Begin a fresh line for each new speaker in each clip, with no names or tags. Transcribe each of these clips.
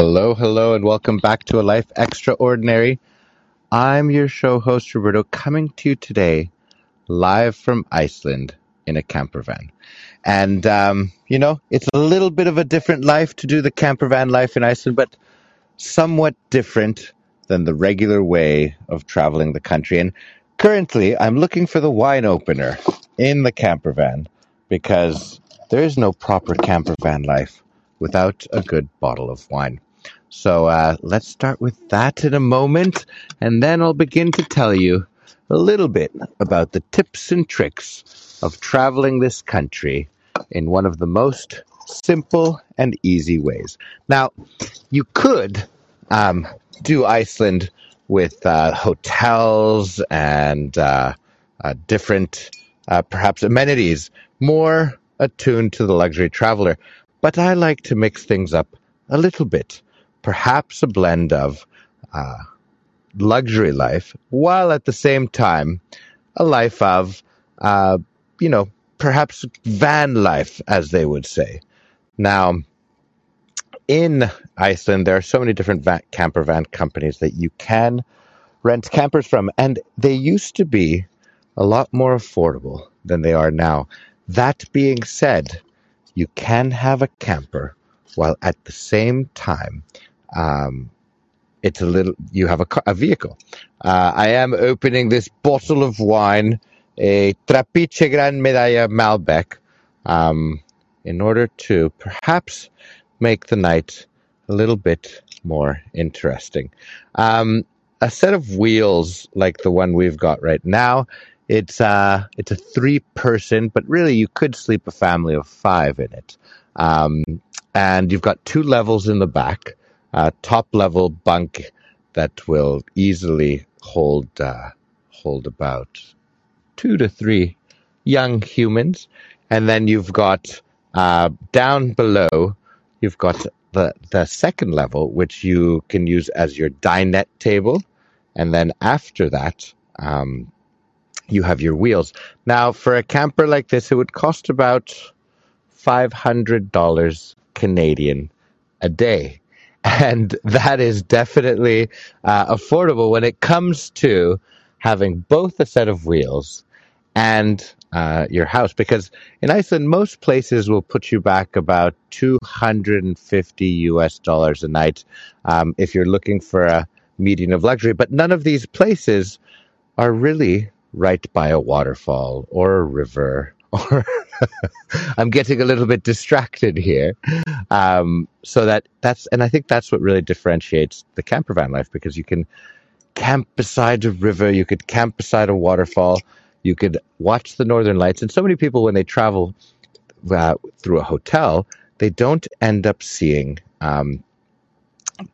Hello, hello, and welcome back to A Life Extraordinary. I'm your show host, Roberto, coming to you today live from Iceland in a camper van. And, um, you know, it's a little bit of a different life to do the camper van life in Iceland, but somewhat different than the regular way of traveling the country. And currently, I'm looking for the wine opener in the camper van because there is no proper camper van life without a good bottle of wine. So uh, let's start with that in a moment, and then I'll begin to tell you a little bit about the tips and tricks of traveling this country in one of the most simple and easy ways. Now, you could um, do Iceland with uh, hotels and uh, uh, different, uh, perhaps, amenities, more attuned to the luxury traveler. But I like to mix things up a little bit, perhaps a blend of uh, luxury life, while at the same time, a life of, uh, you know, perhaps van life, as they would say. Now, in Iceland, there are so many different van, camper van companies that you can rent campers from, and they used to be a lot more affordable than they are now. That being said, you can have a camper while at the same time um, it's a little you have a, a vehicle. Uh, I am opening this bottle of wine, a Trapiche Gran Medalla Malbec, um, in order to perhaps make the night a little bit more interesting. Um, a set of wheels like the one we've got right now. It's uh, it's a three person, but really you could sleep a family of five in it. Um, and you've got two levels in the back, uh, top level bunk that will easily hold uh, hold about two to three young humans, and then you've got uh, down below you've got the the second level, which you can use as your dinette table, and then after that. Um, you have your wheels. Now, for a camper like this, it would cost about $500 Canadian a day. And that is definitely uh, affordable when it comes to having both a set of wheels and uh, your house. Because in Iceland, most places will put you back about 250 US dollars a night um, if you're looking for a median of luxury. But none of these places are really right by a waterfall or a river or I'm getting a little bit distracted here. Um, so that that's, and I think that's what really differentiates the camper van life because you can camp beside a river, you could camp beside a waterfall, you could watch the northern lights. And so many people, when they travel uh, through a hotel, they don't end up seeing um,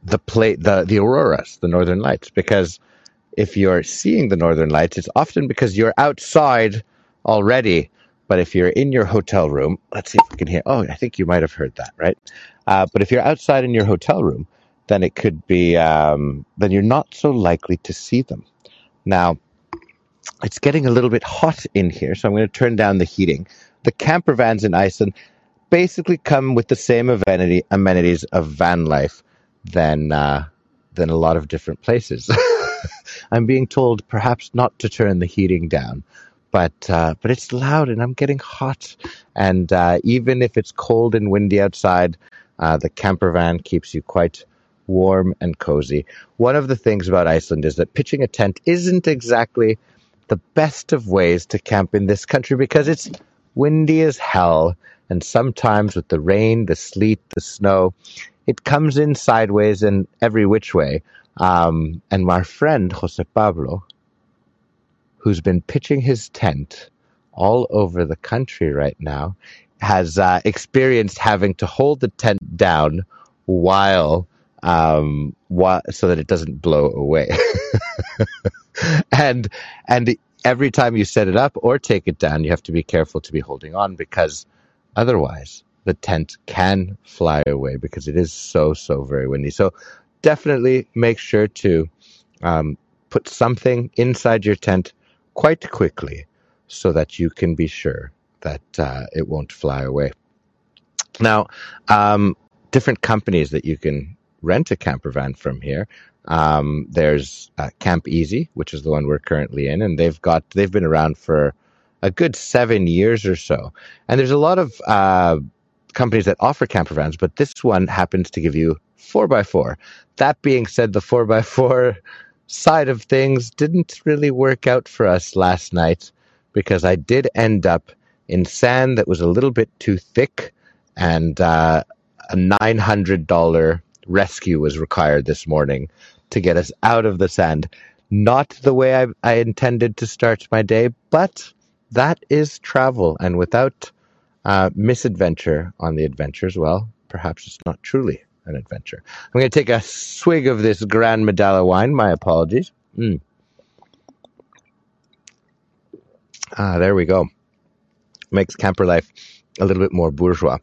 the play, the the auroras, the northern lights, because if you're seeing the northern lights, it's often because you're outside already but if you're in your hotel room, let's see if we can hear. Oh, I think you might have heard that, right? Uh, but if you're outside in your hotel room, then it could be, um, then you're not so likely to see them. Now, it's getting a little bit hot in here, so I'm going to turn down the heating. The camper vans in Iceland basically come with the same amenity, amenities of van life than uh, than a lot of different places. I'm being told perhaps not to turn the heating down but uh, but it's loud and I'm getting hot. And uh, even if it's cold and windy outside, uh, the camper van keeps you quite warm and cozy. One of the things about Iceland is that pitching a tent isn't exactly the best of ways to camp in this country because it's windy as hell. And sometimes with the rain, the sleet, the snow, it comes in sideways and every which way. Um, and my friend Jose Pablo, who's been pitching his tent all over the country right now, has uh, experienced having to hold the tent down while, um, while so that it doesn't blow away. and and every time you set it up or take it down, you have to be careful to be holding on because otherwise the tent can fly away because it is so so very windy. So definitely make sure to um, put something inside your tent quite quickly so that you can be sure that uh, it won't fly away. Now, um, different companies that you can rent a camper van from here. Um, there's uh, Campeasy, which is the one we're currently in, and they've got they've been around for a good seven years or so. And there's a lot of uh, companies that offer camper vans, but this one happens to give you four by four. That being said, the four by four side of things didn't really work out for us last night because I did end up in sand that was a little bit too thick and uh, a $900 rescue was required this morning to get us out of the sand. Not the way I, I intended to start my day, but that is travel. And without uh, misadventure on the adventures, well, perhaps it's not truly an adventure. I'm going to take a swig of this Grand Medalla wine. My apologies. Mm. Ah, there we go. Makes camper life a little bit more bourgeois.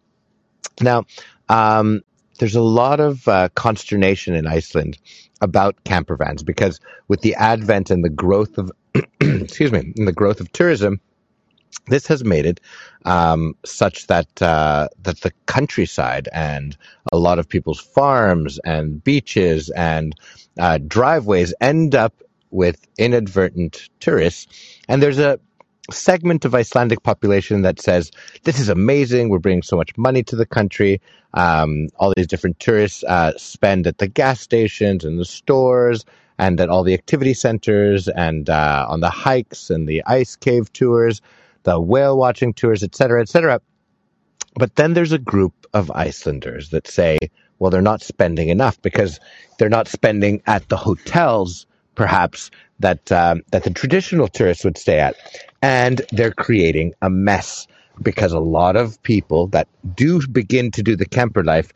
Now, um, there's a lot of uh, consternation in Iceland about camper vans because with the advent and the growth of, excuse me, the growth of tourism, this has made it um, such that uh, that the countryside and a lot of people's farms and beaches and uh, driveways end up with inadvertent tourists. And there's a segment of Icelandic population that says this is amazing. We're bringing so much money to the country. Um, all these different tourists uh, spend at the gas stations and the stores and at all the activity centers and uh, on the hikes and the ice cave tours the whale watching tours, etc., etc. But then there's a group of Icelanders that say, well, they're not spending enough because they're not spending at the hotels, perhaps that um, that the traditional tourists would stay at, and they're creating a mess because a lot of people that do begin to do the camper life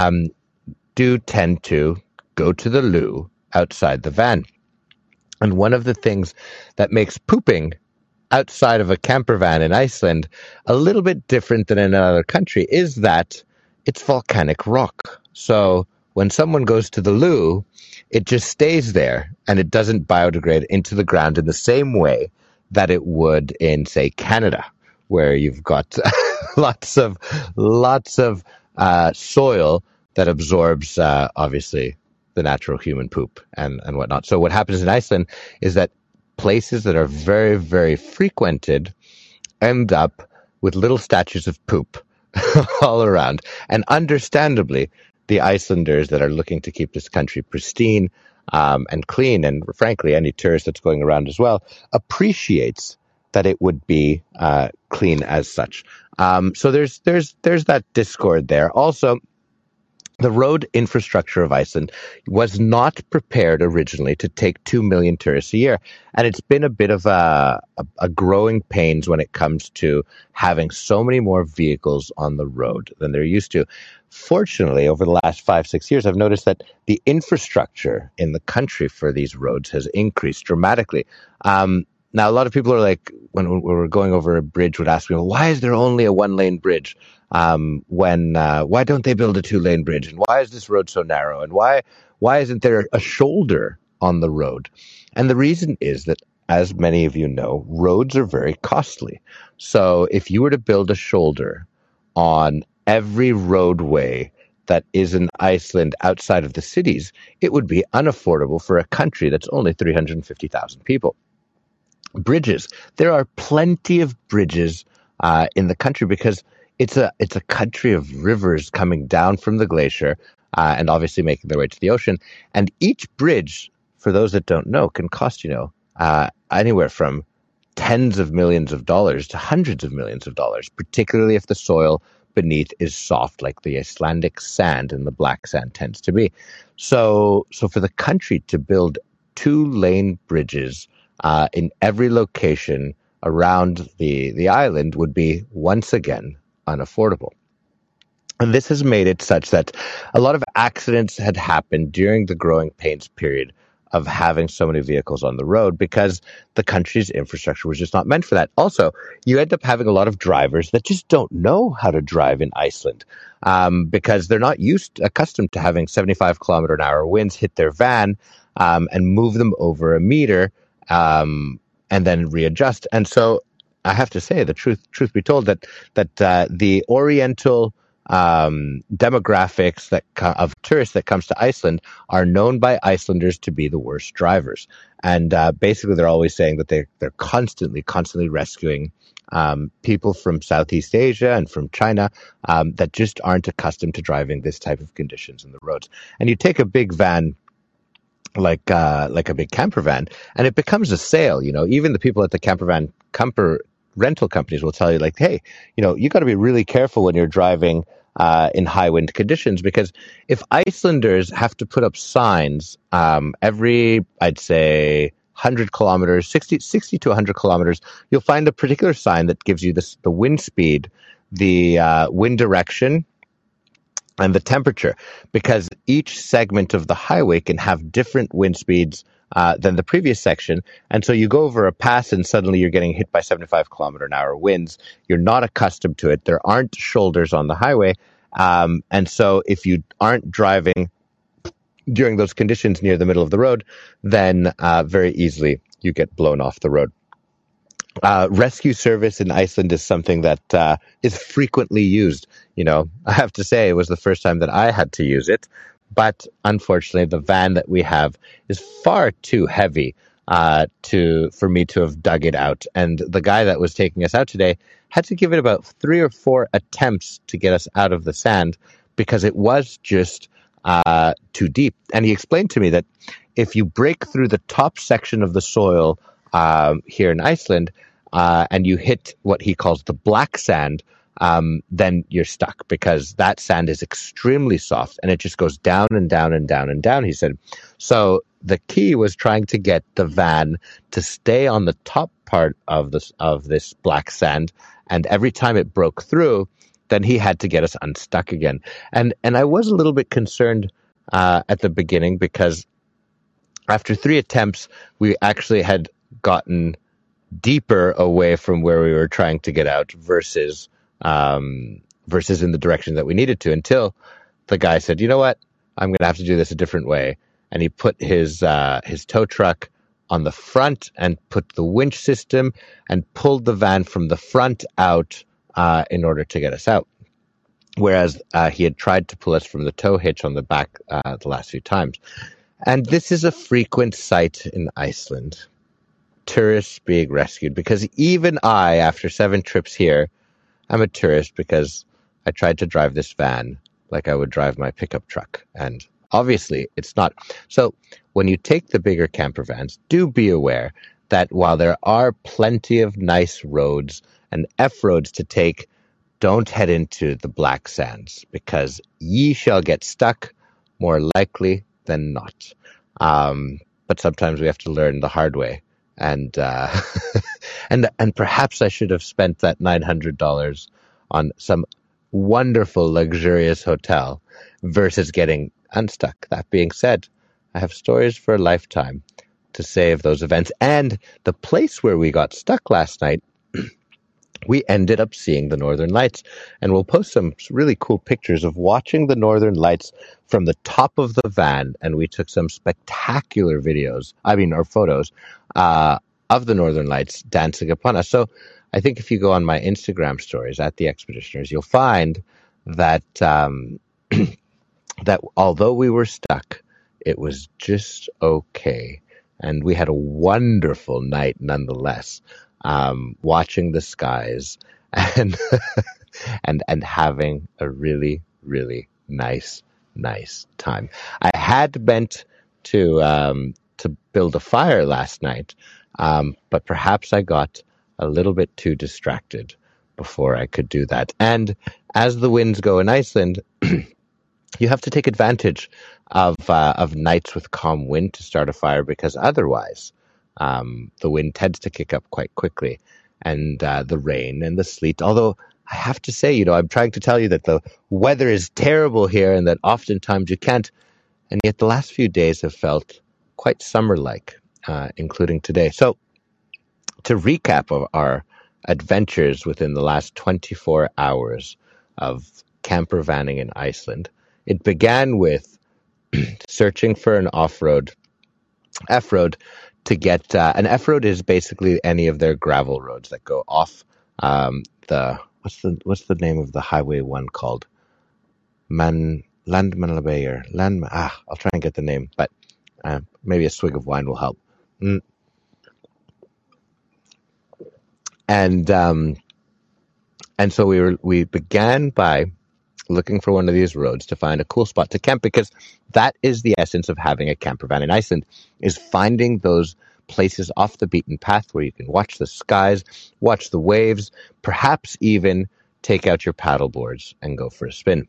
um, do tend to go to the loo outside the van. And one of the things that makes pooping outside of a camper van in Iceland, a little bit different than in another country, is that it's volcanic rock. So when someone goes to the loo, it just stays there and it doesn't biodegrade into the ground in the same way that it would in, say, Canada, where you've got lots of lots of uh, soil that absorbs, uh, obviously, the natural human poop and, and whatnot. So what happens in Iceland is that places that are very, very frequented end up with little statues of poop all around. And understandably, the Icelanders that are looking to keep this country pristine um, and clean, and frankly, any tourist that's going around as well, appreciates that it would be uh, clean as such. Um, so there's there's there's that discord there. Also, the road infrastructure of Iceland was not prepared originally to take 2 million tourists a year. And it's been a bit of a, a, a, growing pains when it comes to having so many more vehicles on the road than they're used to. Fortunately, over the last five, six years, I've noticed that the infrastructure in the country for these roads has increased dramatically. Um, now, a lot of people are like, when, we're going over a bridge, would ask me, why is there only a one lane bridge? Um, when uh, why don't they build a two lane bridge? And why is this road so narrow? And why why isn't there a shoulder on the road? And the reason is that, as many of you know, roads are very costly. So if you were to build a shoulder on every roadway that is in Iceland outside of the cities, it would be unaffordable for a country that's only 350,000 people bridges. There are plenty of bridges uh, in the country because it's a it's a country of rivers coming down from the glacier uh, and obviously making their way to the ocean. And each bridge, for those that don't know, can cost you know uh, anywhere from tens of millions of dollars to hundreds of millions of dollars, particularly if the soil beneath is soft like the Icelandic sand and the black sand tends to be. So so for the country to build two lane bridges uh, in every location around the, the island would be once again unaffordable. And this has made it such that a lot of accidents had happened during the growing pains period of having so many vehicles on the road because the country's infrastructure was just not meant for that. Also, you end up having a lot of drivers that just don't know how to drive in Iceland um, because they're not used, accustomed to having 75 kilometer an hour winds hit their van um, and move them over a meter um, and then readjust. And so I have to say, the truth, truth be told, that that uh, the Oriental um, demographics that of tourists that comes to Iceland are known by Icelanders to be the worst drivers, and uh, basically they're always saying that they they're constantly constantly rescuing um, people from Southeast Asia and from China um, that just aren't accustomed to driving this type of conditions in the roads. And you take a big van like uh, like a big camper van, and it becomes a sail. You know, even the people at the camper van camper rental companies will tell you like, hey, you know, you got to be really careful when you're driving uh, in high wind conditions because if Icelanders have to put up signs um, every, I'd say, 100 kilometers, 60, 60 to 100 kilometers, you'll find a particular sign that gives you this, the wind speed, the uh, wind direction, and the temperature because each segment of the highway can have different wind speeds uh, than the previous section. And so you go over a pass and suddenly you're getting hit by 75 kilometer an hour winds. You're not accustomed to it. There aren't shoulders on the highway. Um, and so if you aren't driving during those conditions near the middle of the road, then uh, very easily you get blown off the road. Uh, rescue service in Iceland is something that uh, is frequently used. You know, I have to say it was the first time that I had to use it, but unfortunately, the van that we have is far too heavy uh, to for me to have dug it out. And the guy that was taking us out today had to give it about three or four attempts to get us out of the sand because it was just uh, too deep. And he explained to me that if you break through the top section of the soil um, here in Iceland uh, and you hit what he calls the black sand, um, then you're stuck because that sand is extremely soft and it just goes down and down and down and down. He said, so the key was trying to get the van to stay on the top part of this of this black sand, and every time it broke through, then he had to get us unstuck again. And and I was a little bit concerned uh, at the beginning because after three attempts, we actually had gotten deeper away from where we were trying to get out versus um, versus in the direction that we needed to until the guy said, "You know what? I'm going to have to do this a different way." And he put his uh, his tow truck on the front and put the winch system and pulled the van from the front out uh, in order to get us out. Whereas uh, he had tried to pull us from the tow hitch on the back uh, the last few times. And this is a frequent sight in Iceland. Tourists being rescued because even I, after seven trips here, I'm a tourist because I tried to drive this van like I would drive my pickup truck. And obviously, it's not. So, when you take the bigger camper vans, do be aware that while there are plenty of nice roads and F roads to take, don't head into the black sands because ye shall get stuck more likely than not. Um, but sometimes we have to learn the hard way. And uh, and and perhaps I should have spent that nine hundred dollars on some wonderful luxurious hotel versus getting unstuck. That being said, I have stories for a lifetime to say of those events. And the place where we got stuck last night, we ended up seeing the Northern Lights. And we'll post some really cool pictures of watching the Northern Lights from the top of the van. And we took some spectacular videos, I mean, or photos, uh, of the Northern Lights dancing upon us. So I think if you go on my Instagram stories at the Expeditioners, you'll find that um, that although we were stuck, it was just okay, and we had a wonderful night nonetheless. Um, watching the skies and and and having a really really nice nice time. I had meant to um, to build a fire last night, um, but perhaps I got a little bit too distracted before I could do that. And as the winds go in Iceland, you have to take advantage of uh, of nights with calm wind to start a fire because otherwise um, the wind tends to kick up quite quickly, and uh, the rain and the sleet. Although I have to say, you know, I'm trying to tell you that the weather is terrible here and that oftentimes you can't. And yet the last few days have felt quite summer-like uh, including today. So, to recap of our adventures within the last 24 hours of camper vanning in Iceland, it began with searching for an off road, F road, to get uh, an F road is basically any of their gravel roads that go off um, the what's the what's the name of the highway one called? Man Landmanlabeyer. Land ah, I'll try and get the name, but uh, maybe a swig of wine will help. Mm. And um, and so we were we began by looking for one of these roads to find a cool spot to camp because that is the essence of having a camper van in Iceland is finding those places off the beaten path where you can watch the skies, watch the waves, perhaps even take out your paddle boards and go for a spin.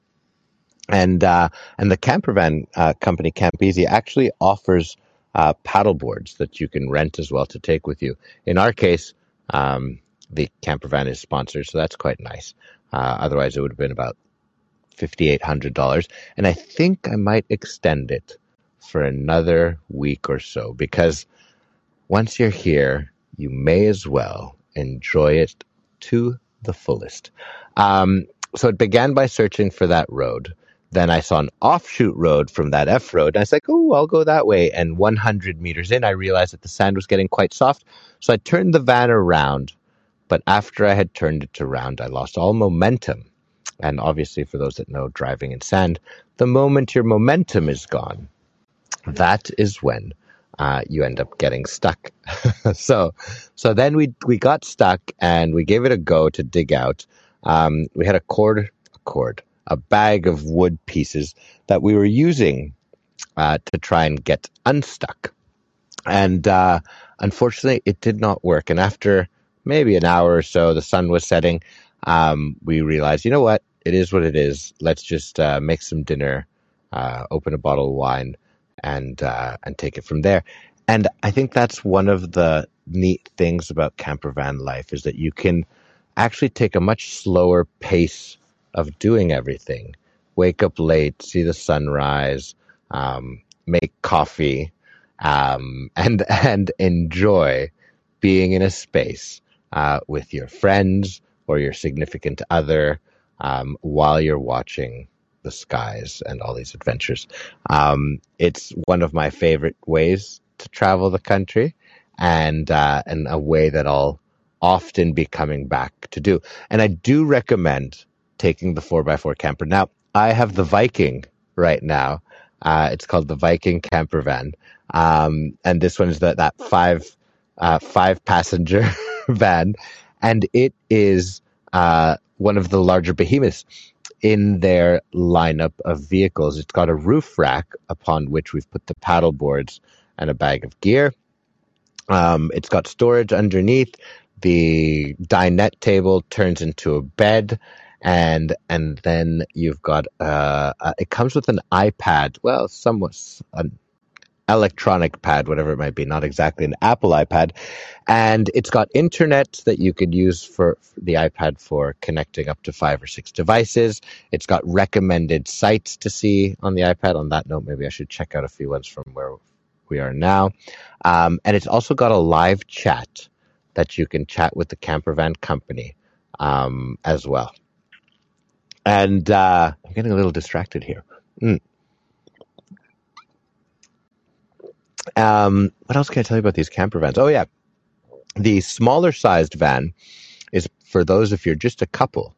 And uh, and the camper van uh, company Campeasy actually offers uh, paddle boards that you can rent as well to take with you. In our case, um, the camper van is sponsored, so that's quite nice. Uh, otherwise, it would have been about $5,800. And I think I might extend it for another week or so because once you're here, you may as well enjoy it to the fullest. Um, so it began by searching for that road. Then I saw an offshoot road from that F road. And I was like, oh, I'll go that way. And 100 meters in, I realized that the sand was getting quite soft. So I turned the van around. But after I had turned it around, I lost all momentum. And obviously, for those that know driving in sand, the moment your momentum is gone, that is when uh, you end up getting stuck. so, so then we we got stuck and we gave it a go to dig out. Um, we had a cord, a cord, a bag of wood pieces that we were using uh, to try and get unstuck. And uh, unfortunately, it did not work. And after maybe an hour or so, the sun was setting. Um, we realized, you know what? It is what it is. Let's just uh, make some dinner, uh, open a bottle of wine, and uh, and take it from there. And I think that's one of the neat things about camper van life is that you can actually take a much slower pace of doing everything. Wake up late, see the sunrise, um, make coffee, um, and and enjoy being in a space uh, with your friends or your significant other um, while you're watching the skies and all these adventures. Um, it's one of my favorite ways to travel the country, and uh, and a way that I'll often be coming back to do. And I do recommend taking the 4x4 camper. Now, I have the Viking right now. Uh, it's called the Viking camper van. Um, and this one is the, that five, uh, five passenger van. And it is, uh, one of the larger behemoths in their lineup of vehicles. It's got a roof rack upon which we've put the paddle boards and a bag of gear. Um, it's got storage underneath. The dinette table turns into a bed, and and then you've got uh, uh, it comes with an iPad. Well, somewhat an electronic pad, whatever it might be, not exactly an Apple iPad. And it's got internet that you could use for, the iPad for connecting up to five or six devices. It's got recommended sites to see on the iPad. On that note, maybe I should check out a few ones from where we are now. Um, and it's also got a live chat that you can chat with the camper van company um, as well. And uh, I'm getting a little distracted here. Mm. Um, what else can I tell you about these camper vans? Oh yeah, the smaller sized van is for those if you're just a couple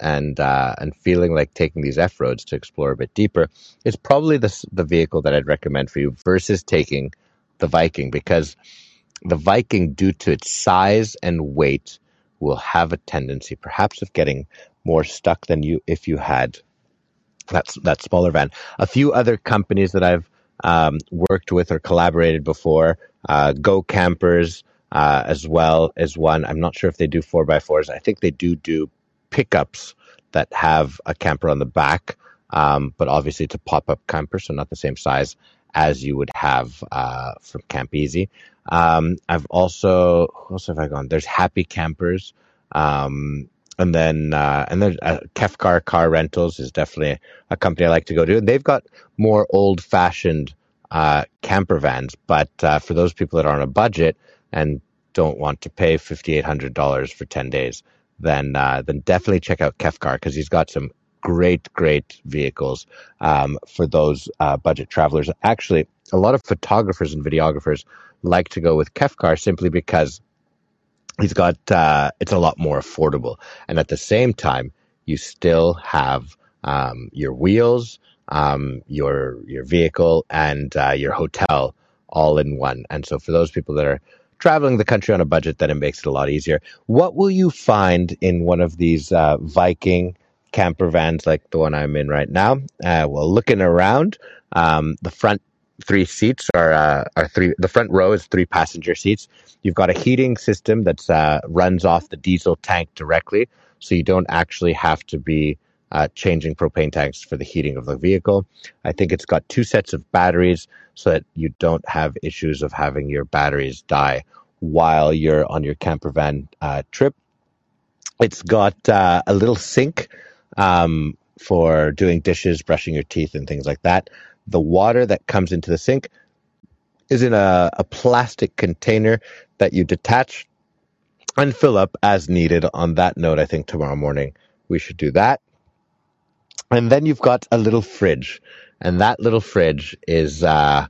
and uh, and feeling like taking these F roads to explore a bit deeper. it's probably the the vehicle that I'd recommend for you versus taking the Viking because the Viking, due to its size and weight, will have a tendency perhaps of getting more stuck than you if you had that that smaller van. A few other companies that I've um, worked with or collaborated before. Uh, Go Campers uh, as well as one. I'm not sure if they do four by fours. I think they do do pickups that have a camper on the back, um, but obviously it's a pop up camper, so not the same size as you would have uh, from Campeasy. Um, I've also who else have I gone? There's Happy Campers. Um, and then uh, and then uh, Kefcar Car Rentals is definitely a company I like to go to. And they've got more old fashioned uh, camper vans, but uh, for those people that are on a budget and don't want to pay fifty eight hundred dollars for ten days, then uh, then definitely check out Kefcar because he's got some great great vehicles um, for those uh, budget travelers. Actually, a lot of photographers and videographers like to go with Kefcar simply because he's got uh, it's a lot more affordable, and at the same time, you still have um, your wheels, um, your your vehicle, and uh, your hotel all in one. And so for those people that are traveling the country on a budget, then it makes it a lot easier. What will you find in one of these uh, Viking camper vans like the one I'm in right now? Uh, well, looking around, um, the front three seats are uh, are three. The front row is three passenger seats. You've got a heating system that uh, runs off the diesel tank directly, so you don't actually have to be uh, changing propane tanks for the heating of the vehicle. I think it's got two sets of batteries so that you don't have issues of having your batteries die while you're on your camper van uh, trip. It's got uh, a little sink um, for doing dishes, brushing your teeth, and things like that. The water that comes into the sink is in a, a plastic container that you detach and fill up as needed. On that note, I think tomorrow morning we should do that. And then you've got a little fridge, and that little fridge is uh,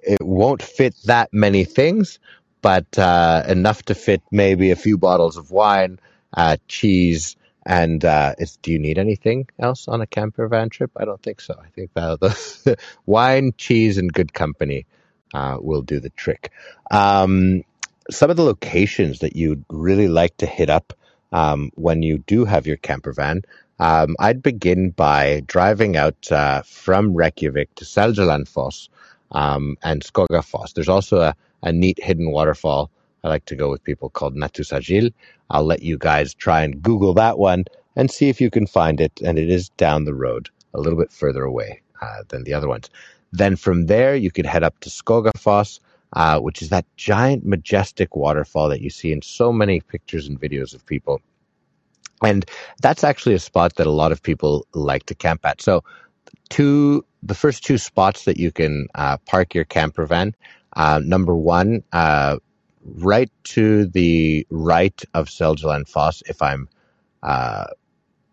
it won't fit that many things, but uh, enough to fit maybe a few bottles of wine, uh, cheese, and uh, is, do you need anything else on a camper van trip? I don't think so. I think that the wine, cheese, and good company uh, will do the trick. Um, some of the locations that you'd really like to hit up um, when you do have your camper van. Um, I'd begin by driving out uh, from Reykjavik to Seljalandsfoss um, and Skogafoss. There's also a, a neat hidden waterfall I like to go with people called Nauthusagil. I'll let you guys try and Google that one and see if you can find it. And it is down the road, a little bit further away uh, than the other ones. Then from there, you could head up to Skogafoss, uh, which is that giant, majestic waterfall that you see in so many pictures and videos of people. And that's actually a spot that a lot of people like to camp at. So, two the first two spots that you can uh, park your camper van. Uh, number one, uh, right to the right of Seljalandsfoss. If I'm uh,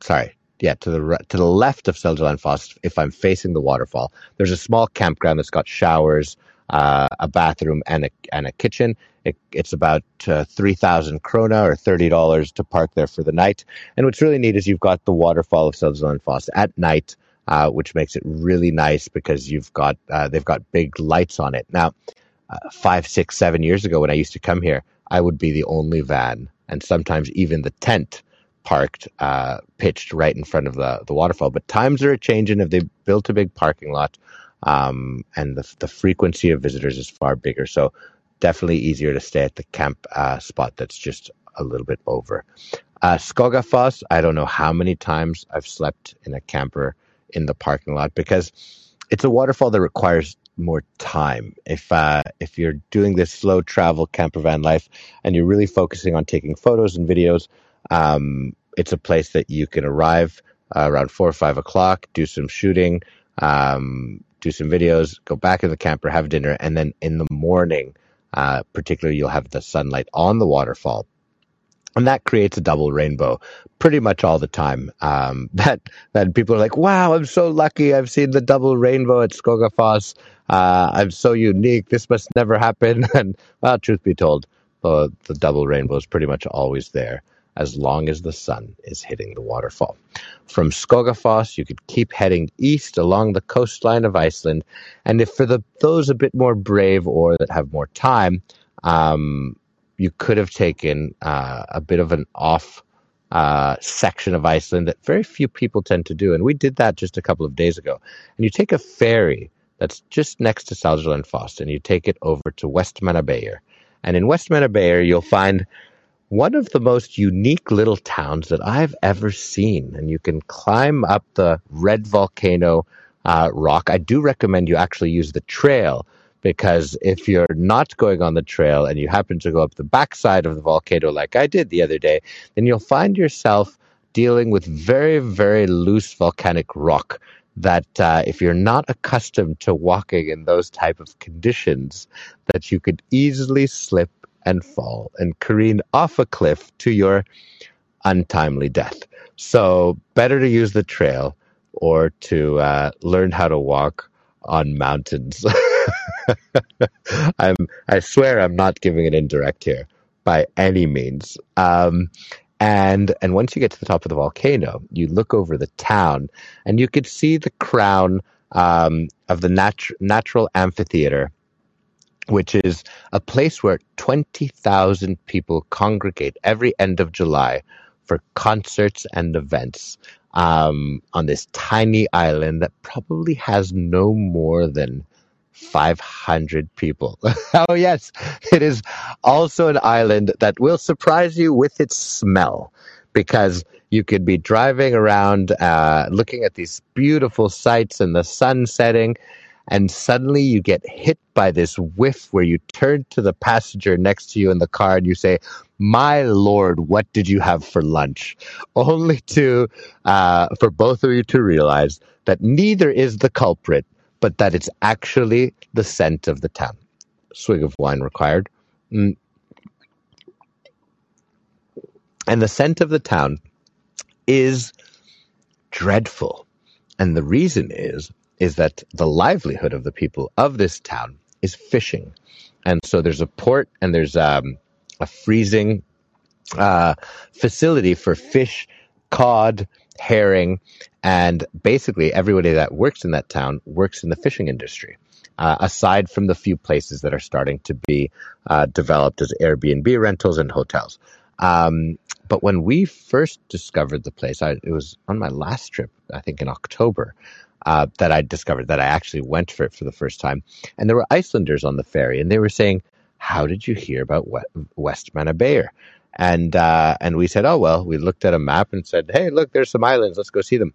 sorry, yeah, to the to the left of Seljalandsfoss. If I'm facing the waterfall, there's a small campground that's got showers, uh, a bathroom, and a and a kitchen. It, it's about uh, three thousand krona or thirty dollars to park there for the night. And what's really neat is you've got the waterfall of Seljalandsfoss at night uh, which makes it really nice because you've got uh, they've got big lights on it. Now, uh, five, six, seven years ago when I used to come here, I would be the only van, and sometimes even the tent parked uh, pitched right in front of the the waterfall. But times are a changing. If they built a big parking lot, um, and the the frequency of visitors is far bigger, so definitely easier to stay at the camp uh, spot that's just a little bit over. Uh, Skogafoss, I don't know how many times I've slept in a camper in the parking lot because it's a waterfall that requires more time. If uh, if you're doing this slow travel camper van life and you're really focusing on taking photos and videos, um, it's a place that you can arrive uh, around four or five o'clock, do some shooting, um, do some videos, go back in the camper, have dinner, and then in the morning, uh, particularly, you'll have the sunlight on the waterfall and that creates a double rainbow pretty much all the time. Um, that that people are like, "Wow, I'm so lucky! I've seen the double rainbow at Skogafoss. Uh, I'm so unique. This must never happen." And well, truth be told, the the double rainbow is pretty much always there as long as the sun is hitting the waterfall. From Skogafoss, you could keep heading east along the coastline of Iceland, and if for the those a bit more brave or that have more time. Um, you could have taken uh, a bit of an off uh, section of Iceland that very few people tend to do. And we did that just a couple of days ago. And you take a ferry that's just next to Seljalandsfoss and you take it over to Vestmannaeyjar. And in Vestmannaeyjar, you'll find one of the most unique little towns that I've ever seen. And you can climb up the red volcano uh, rock. I do recommend you actually use the trail because if you're not going on the trail and you happen to go up the backside of the volcano like I did the other day, then you'll find yourself dealing with very, very loose volcanic rock that uh, if you're not accustomed to walking in those type of conditions, that you could easily slip and fall and careen off a cliff to your untimely death. So better to use the trail or to uh, learn how to walk on mountains. I'm, I swear I'm not giving an indirect here by any means. Um, And and once you get to the top of the volcano, you look over the town, and you could see the crown um, of the nat- natural amphitheater which is a place where 20,000 people congregate every end of July for concerts and events um, on this tiny island that probably has no more than 500 people. oh, yes, it is also an island that will surprise you with its smell because you could be driving around uh, looking at these beautiful sights and the sun setting and suddenly you get hit by this whiff where you turn to the passenger next to you in the car and you say, "My lord, what did you have for lunch?" Only to uh, for both of you to realize that neither is the culprit, but that it's actually the scent of the town. Swig of wine required. Mm. And the scent of the town is dreadful. And the reason is is that the livelihood of the people of this town is fishing. And so there's a port and there's um, a freezing uh, facility for fish, cod, herring, and basically everybody that works in that town works in the fishing industry. Uh, aside from the few places that are starting to be uh, developed as Airbnb rentals and hotels. Um, but when we first discovered the place, I, it was on my last trip, I think in October uh, that I discovered that I actually went for it for the first time. And there were Icelanders on the ferry, and they were saying, "How did you hear about Vestmannaeyjar?" And uh, and we said, "Oh well." We looked at a map and said, "Hey, look, there's some islands. Let's go see them."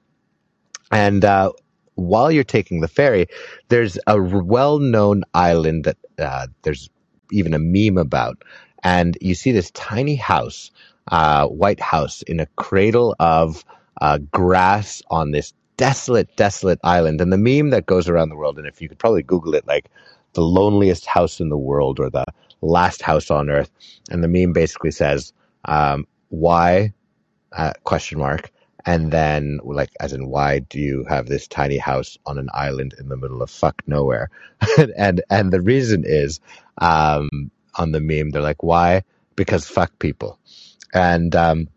And uh, while you're taking the ferry, there's a well-known island that uh, there's even a meme about, and you see this tiny house, uh, white house, in a cradle of uh, grass on this desolate, desolate island. And the meme that goes around the world, and if you could probably Google it, like the loneliest house in the world or the last house on earth. And the meme basically says, um, why, uh, question mark. And then like, as in, why do you have this tiny house on an island in the middle of fuck nowhere? and, and the reason is, um, on the meme, they're like, why? Because fuck people. And, um,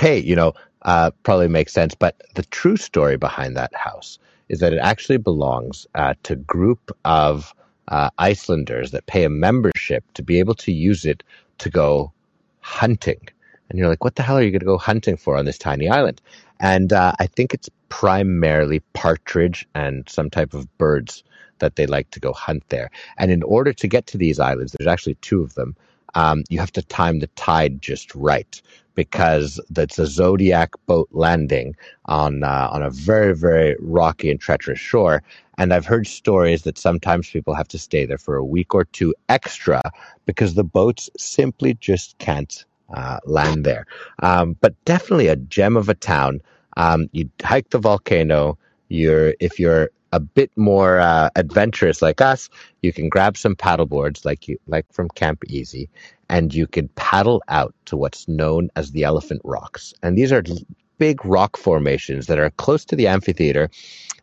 hey, you know, uh, probably makes sense. But the true story behind that house is that it actually belongs uh, to a group of uh, Icelanders that pay a membership to be able to use it to go hunting. And you're like, what the hell are you going to go hunting for on this tiny island? And uh, I think it's primarily partridge and some type of birds that they like to go hunt there. And in order to get to these islands, there's actually two of them. Um, you have to time the tide just right because that's a Zodiac boat landing on uh, on a very very rocky and treacherous shore. And I've heard stories that sometimes people have to stay there for a week or two extra because the boats simply just can't uh, land there. Um, but definitely a gem of a town. Um, you hike the volcano. You're if you're a bit more uh, adventurous like us, you can grab some paddle boards like you like from Campeasy, and you can paddle out to what's known as the Elephant Rocks. And these are big rock formations that are close to the amphitheater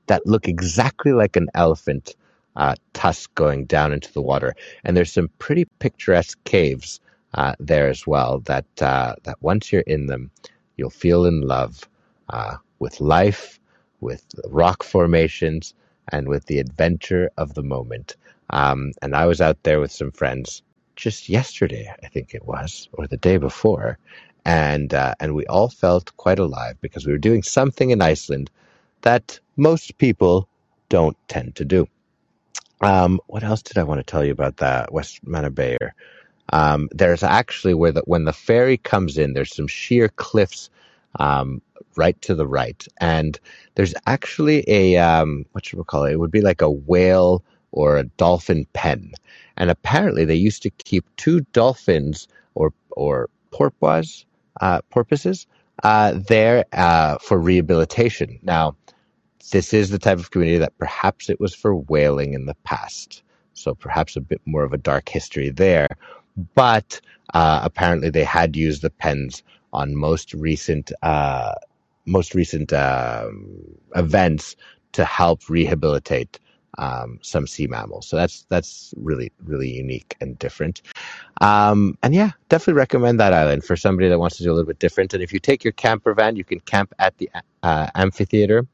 that look exactly like an elephant uh, tusk going down into the water. And there's some pretty picturesque caves uh, there as well. That uh, that once you're in them, you'll feel in love uh, with life with rock formations and with the adventure of the moment. Um, and I was out there with some friends just yesterday, I think it was, or the day before, and uh, and we all felt quite alive because we were doing something in Iceland that most people don't tend to do. Um, what else did I want to tell you about that Vestmannaeyjar? Um, there's actually where the when the ferry comes in, there's some sheer cliffs um, right to the right. And there's actually a, um, what should we call it? It would be like a whale or a dolphin pen. And apparently they used to keep two dolphins or, or porpoise, uh, porpoises, uh, there, uh, for rehabilitation. Now, this is the type of community that perhaps it was for whaling in the past. So perhaps a bit more of a dark history there. But, uh, apparently they had used the pens on most recent uh, most recent um, events to help rehabilitate um, some sea mammals. So that's that's really really unique and different. Um, and yeah, definitely recommend that island for somebody that wants to do a little bit different. And if you take your camper van, you can camp at the uh, amphitheater.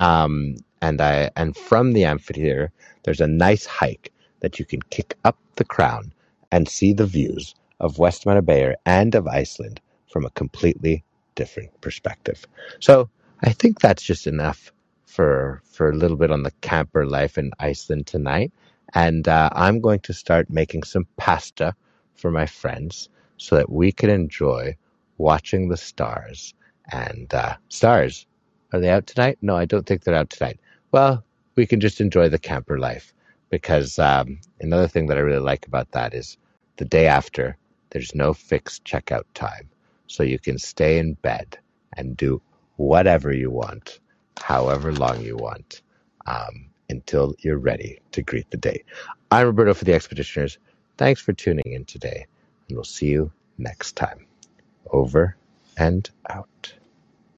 Um, and I and from the amphitheater, there's a nice hike that you can kick up the crown and see the views of Westmanna Bay and of Iceland from a completely different perspective. So I think that's just enough for for a little bit on the camper life in Iceland tonight. And uh, I'm going to start making some pasta for my friends so that we can enjoy watching the stars. And uh, stars, are they out tonight? No, I don't think they're out tonight. Well, we can just enjoy the camper life because um, another thing that I really like about that is the day after, there's no fixed checkout time. So you can stay in bed and do whatever you want, however long you want, um, until you're ready to greet the day. I'm Roberto for the Expeditioners. Thanks for tuning in today, and we'll see you next time. Over and out.